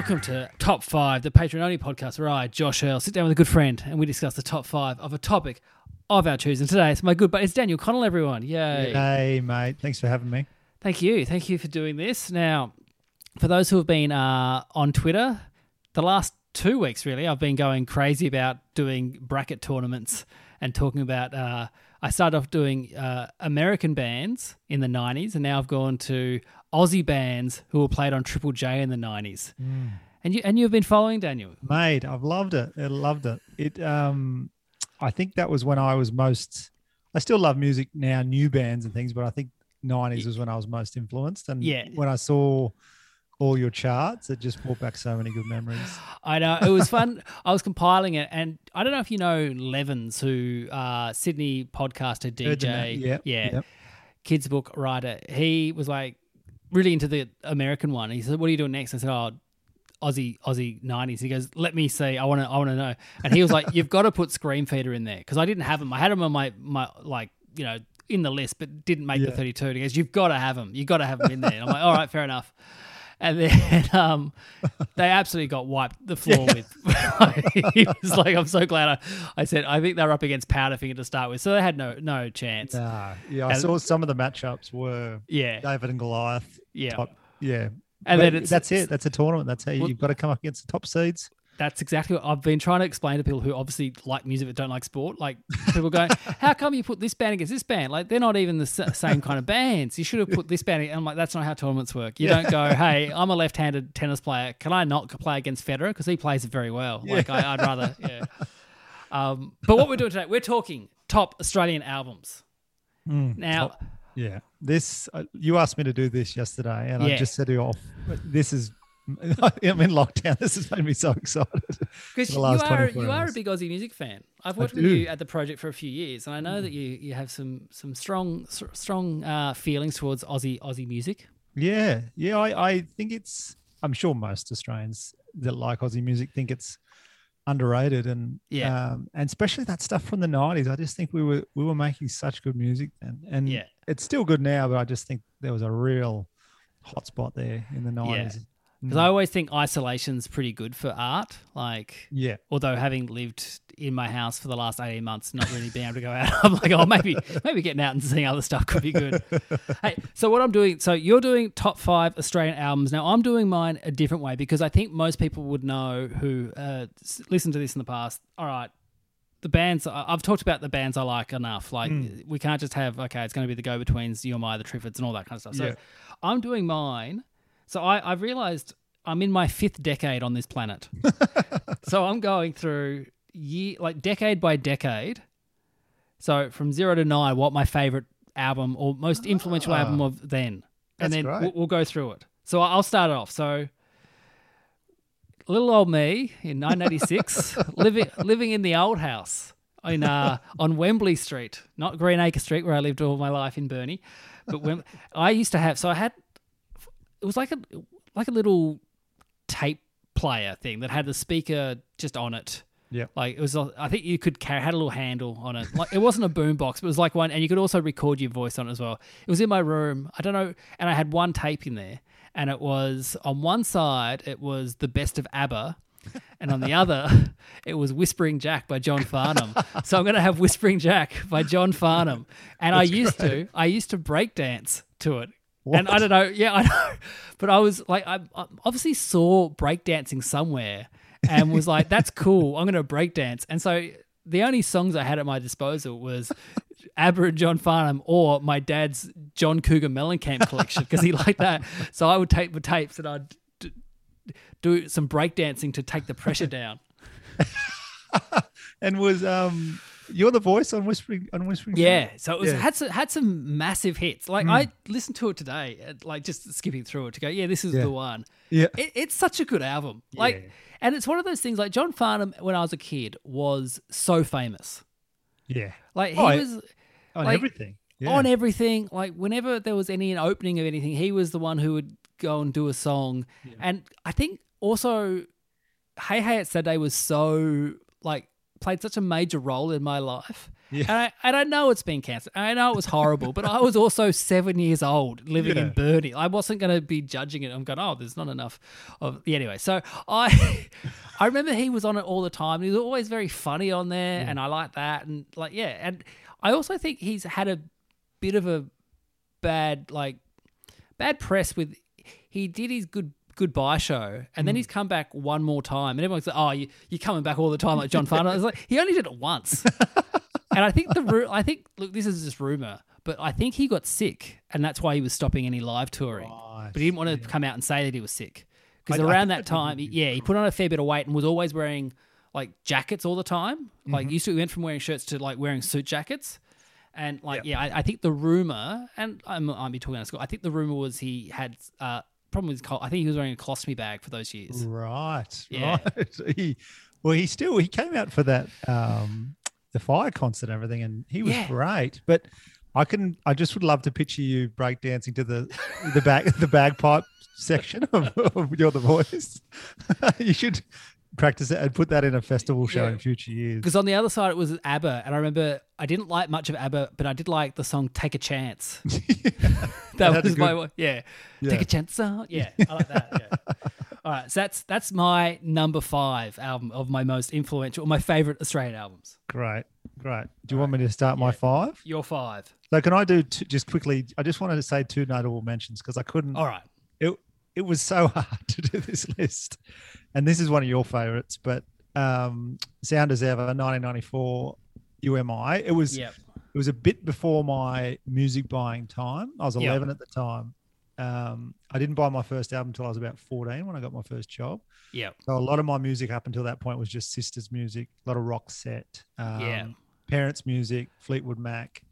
welcome to Top 5, the Patreon only podcast where I, Josh Earl, sit down with a good friend and we discuss the top 5 of a topic of our choosing. Today it's my good buddy, it's Daniel Connell, everyone. Yay. Hey, mate. Thanks for having me. Thank you. Thank you for doing this. Now, for those who have been uh, on Twitter, the last two weeks really, I've been going crazy about doing bracket tournaments and talking about. Uh, I started off doing uh, American bands in the 90s, and now I've gone to Aussie bands who were played on Triple J in the 90s. And you and you've been following Daniel. Mate, I've loved it. I loved it. It um I think that was when I was most I still love music now, new bands and things, but I think 90s was when I was most influenced. And Yeah. when I saw all your charts, it just brought back so many good memories. I know it was fun. I was compiling it, and I don't know if you know Levens, who uh, Sydney podcaster DJ. Yep, yeah, yep. kids book writer. He was like really into the American one. He said, "What are you doing next?" I said, "Oh." Aussie Aussie nineties. He goes, "Let me see. I want to. I want to know." And he was like, "You've got to put Screamfeeder in there because I didn't have him. I had him on my my like you know in the list, but didn't make the Yeah. thirty two. He goes, "You've got to have them. You've got to have them in there." And I'm like, "All right, fair enough." And then um, they absolutely got wiped the floor with. he was like, "I'm so glad." I, I said, "I think they're up against Powderfinger to start with, so they had no no chance." Nah, yeah, I And- saw some of the matchups were Yeah, David and Goliath. Yeah. Top, yeah. And But then it's- that's it. That's a tournament. That's how you, Well- you've got to come up against the top seeds. That's exactly what I've been trying to explain to people who obviously like music but don't like sport. Like people going, "How come you put this band against this band? Like they're not even the s- same kind of bands. You should have put this band." And I'm like, "That's not how tournaments work. You don't go, hey, I'm a left-handed tennis player. Can I not play against Federer because he plays it very well? Like I, I'd rather, yeah." Um, but what we're doing today, we're talking top Australian albums. now, Yeah. This, uh, you asked me to do this yesterday, and Yeah. I just said to you off, this is, I'm in lockdown. This has made me so excited. Because you are 24 you are a big Aussie music fan. I've worked with you at the project for a few years, and I know that you you have some some strong strong uh, feelings towards Aussie Aussie music. Yeah. Yeah. I, I think it's, I'm sure most Australians that like Aussie music think it's underrated and, Yeah. um, and especially that stuff from the 90s. I just think we were, we were making such good music then. And Yeah. it's still good now, but I just think there was a real hot spot there in the 90s. Because I always think isolation's pretty good for art. Like, Yeah. although having lived in my house for the last eighteen months, not really being able to go out, I'm like, oh, maybe maybe getting out and seeing other stuff could be good. hey, so what I'm doing, so you're doing top five Australian albums. Now I'm doing mine a different way because I think most people would know who uh, listened to this in the past. All right. The bands I've talked about the bands I like enough. Like we can't just have okay, it's going to be the Go Betweens, You Am I, the Triffids, and all that kind of stuff. So Yeah. I'm doing mine. So I, I've realized I'm in my fifth decade on this planet. so I'm going through year like decade by decade. So from zero to nine, what my favorite album or most influential album of then, and then we'll, we'll go through it. So I'll start it off. So little old me in 1986, living living in the old house in uh, on Wembley Street, not Greenacre Street where I lived all my life in Burnie, but when I used to have. So I had it was like a like a little tape player thing that had the speaker just on it. Yeah. Like it was, a- I think you could carry had a little handle on it. Like it wasn't a boom box, but it was like one, and you could also record your voice on it as well. It was in my room. I don't know, and I had one tape in there, and it was on one side it was the best of ABBA, and on the other it was Whispering Jack by John Farnham. so I'm gonna have Whispering Jack by John Farnham, and I used to, I used to break dance to it. And I don't know, yeah, I know, but I was like, I, I obviously saw breakdancing somewhere, and was like, "That's cool. I'm going to breakdance." And so the only songs I had at my disposal was ABBA and John Farnham, or my dad's John Cougar Mellencamp collection because he liked that. So I would take the tapes and I'd d- do some breakdancing to take the pressure down. And was um you're the voice on whispering on whispering. Yeah, so it was Yeah. had some, had some massive hits. Like Mm. I listened to it today, like just skipping through it to go, yeah, this is Yeah. the one. yeah, It, it's such a good album. Like, Yeah. and it's one of those things. Like John Farnham, when I was a kid, was so famous. yeah. Like he Oh, was On Like, everything. Yeah. on everything. Like whenever there was any opening of anything, he was the one who would go and do a song. And I think also, Hey Hey It's Saturday was so like played such a major role in my life. Yeah. And I, and I know it's been cancelled. I know it was horrible, but I was also seven years old living in Burnie. I wasn't going to be judging it. I'm going, oh, there's not enough of. Yeah, anyway, so I I remember he was on it all the time. He was always very funny on there, and I like that. And like, yeah, and I also think he's had a bit of a bad like bad press with. He did his good goodbye show, and then he's come back one more time, and everyone's like, "Oh, you, you're coming back all the time like John Farnham." It's like he only did it once, and I think the ru- I think look, this is just rumor, but I think he got sick, and that's why he was stopping any live touring. Right, But he didn't want to come out and say that he was sick because I- I around think that would time, be yeah, he put on a fair bit of weight and was always wearing like jackets all the time. Like Mm-hmm. used to he went from wearing shirts to like wearing suit jackets. And like, yeah, I, I think the rumor, and I'm, I'm be talking out of school. I think the rumor was he had uh, problem with. col- I think he was wearing a colostomy bag for those years. Right. Yeah. Right. he, well, he still he came out for that um the fire concert and everything, and he was Yeah. great. But I can I just would love to picture you breakdancing to the the bag the bagpipe section of, of You're the Voice. you should practice it and put that in a festival show Yeah. in future years. Because on the other side, it was ABBA, and I remember I didn't like much of ABBA, but I did like the song "Take a Chance." that That's was my good- one. Yeah. Yeah. take a chance. song. Yeah, I like that. Yeah. All right, so that's that's my number five album of my most influential, my favorite Australian albums. Great, great. Do you want me to start my five? Your five. So can I do t- just quickly? I just wanted to say two notable mentions because I couldn't. All right. It was so hard to do this list, and this is one of your favorites. But um, Sound as Ever, 1994, You Am I. It was Yep. it was a bit before my music buying time. I was Yeah. 11 at the time. Um, I didn't buy my first album until I was about 14 when I got my first job. Yep. So a lot of my music up until that point was just sisters' music, a lot of rock set, um, Yeah. parents' music, Fleetwood Mac.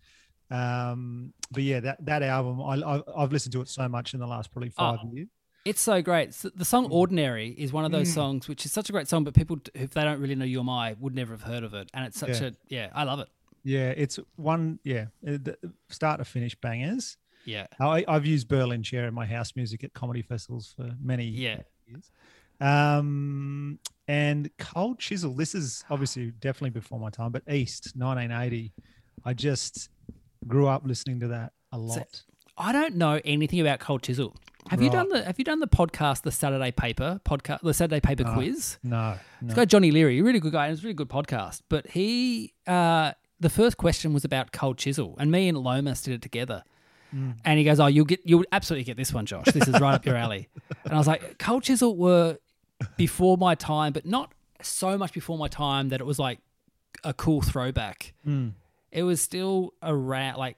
Um, but yeah, that that album, I, I I've listened to it so much in the last probably five Oh, years. It's so great. The song "Ordinary" is one of those Mm. songs which is such a great song, but people, if they don't really know You Am I, would never have heard of it. And it's such Yeah. a yeah, I love it. Yeah, it's one. Yeah, uh, the- start to finish bangers. Yeah, I, I've used Berlin Chair in my house music at comedy festivals for many Yeah. years. Um, and Cold Chisel. This is obviously definitely before my time, but East 1980. I just grew up listening to that a lot. I don't know anything about Cold Chisel. Have you done the Have you done the podcast, the Saturday Paper podcast, the Saturday Paper No. quiz? no, This no. guy Johnny Leary, a really good guy, and it's a really good podcast. But he, uh, the first question was about Cold Chisel, and me and Lomas did it together. Mm. And he goes, "Oh, you'll get, you'll absolutely get this one, Josh. This is right up your alley." And I was like, "Cold Chisel were before my time, but not so much before my time that it was like a cool throwback. Mm. It was still around like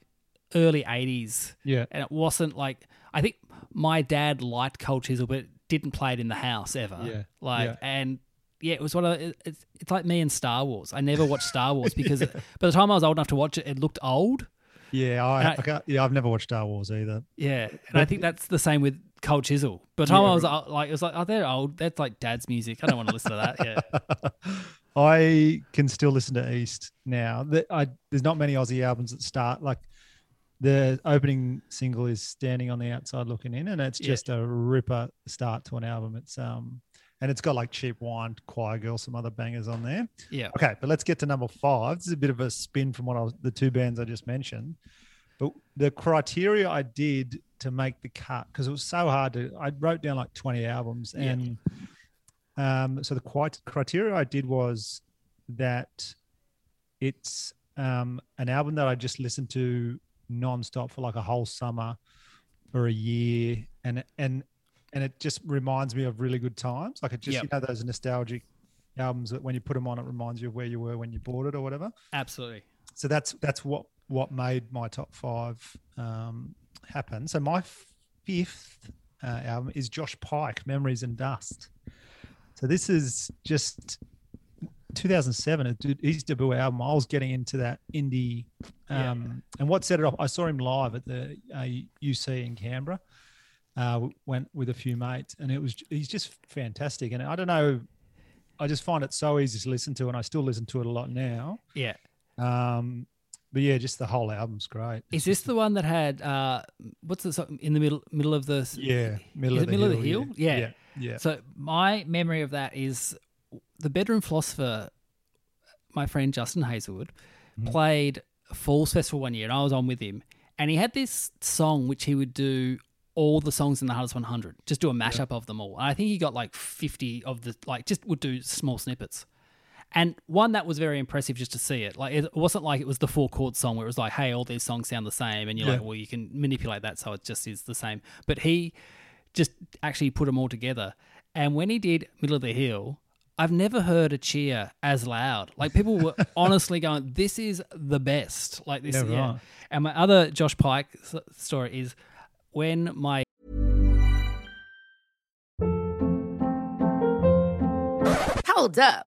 early '80s, Yeah, and it wasn't like I think my dad liked Cold Chisel, but didn't play it in the house ever. Yeah, Like yeah. and yeah, it was one of the, it's it's like me and Star Wars. I never watched Star Wars because it, by the time I was old enough to watch it, it looked old. yeah. I, I- I yeah, I've never watched Star Wars either. Yeah, and I think that's the same with Cold Chisel. By the time Yeah, I was uh, like, it was like, oh, they're old. That's like dad's music. I don't want to listen to that. Yeah, I can still listen to East now. That I there's not many Aussie albums that start like the opening single is "Standing on the Outside Looking In," and it's Yeah. just a ripper start to an album. It's um and it's got like Cheap Wine, Choir Girl, some other bangers on there. yeah, Okay, but let's get to number five. This is a bit of a spin from what I was the two bands I just mentioned. But the criteria I did to make the cut because it was so hard to I wrote down like 20 albums Yeah. and um so the quite criteria I did was that it's um an album that I just listened to nonstop for like a whole summer or a year. And and and it just reminds me of really good times. Like it just Yep. you know those nostalgic albums that when you put them on it reminds you of where you were when you bought it or whatever. Absolutely. so that's that's what what made my top five um, happen. So my fifth uh, album is josh pike memories and dust. So this is just 2007, it did- his debut album. I was getting into that indie, Yeah. um, and what set it off? I saw him live at the uh, UC in Canberra. Uh, went with a few mates, and it was he's just fantastic. And I don't know, I just find it so easy to listen to, and I still listen to it a lot now. Yeah. Um, but yeah, just the whole album's great. Is this the one that had uh, what's the song in the middle middle of the Yeah, middle of the Middle of the hill. Hill? Yeah, Yeah. yeah, yeah. So my memory of that is the bedroom philosopher, my friend Justin Heazlewood, Mm-hmm. played Falls Festival one year, and I was on with him, and he had this song which he would do all the songs in the Hottest 100, just do a mashup of them all. And I think he got like 50 of the like just would do small snippets. And one that was very impressive just to see it. Like it wasn't like it was the four chord song where it was like, hey, all these songs sound the same, and you're Yeah. like, well, you can manipulate that so it just is the same. But he just actually put them all together. And when he did Middle of the Hill, I've never heard a cheer as loud. Like people were honestly going, "This is the best!" Like this, Yeah, yeah. And my other Josh Pike story is when my Hold up.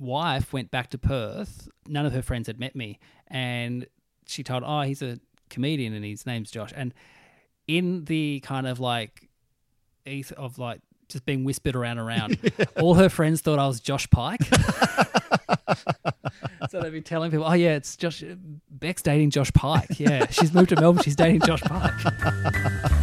wife went back to Perth, none of her friends had met me, and she told, "Oh, he's a comedian and his name's Josh." And in the kind of like eth of like just being whispered around around, all her friends thought I was Josh Pike. so they'd be telling people, "Oh yeah, it's Josh. Beck's dating Josh Pike. Yeah, she's moved to Melbourne. She's dating Josh Pike."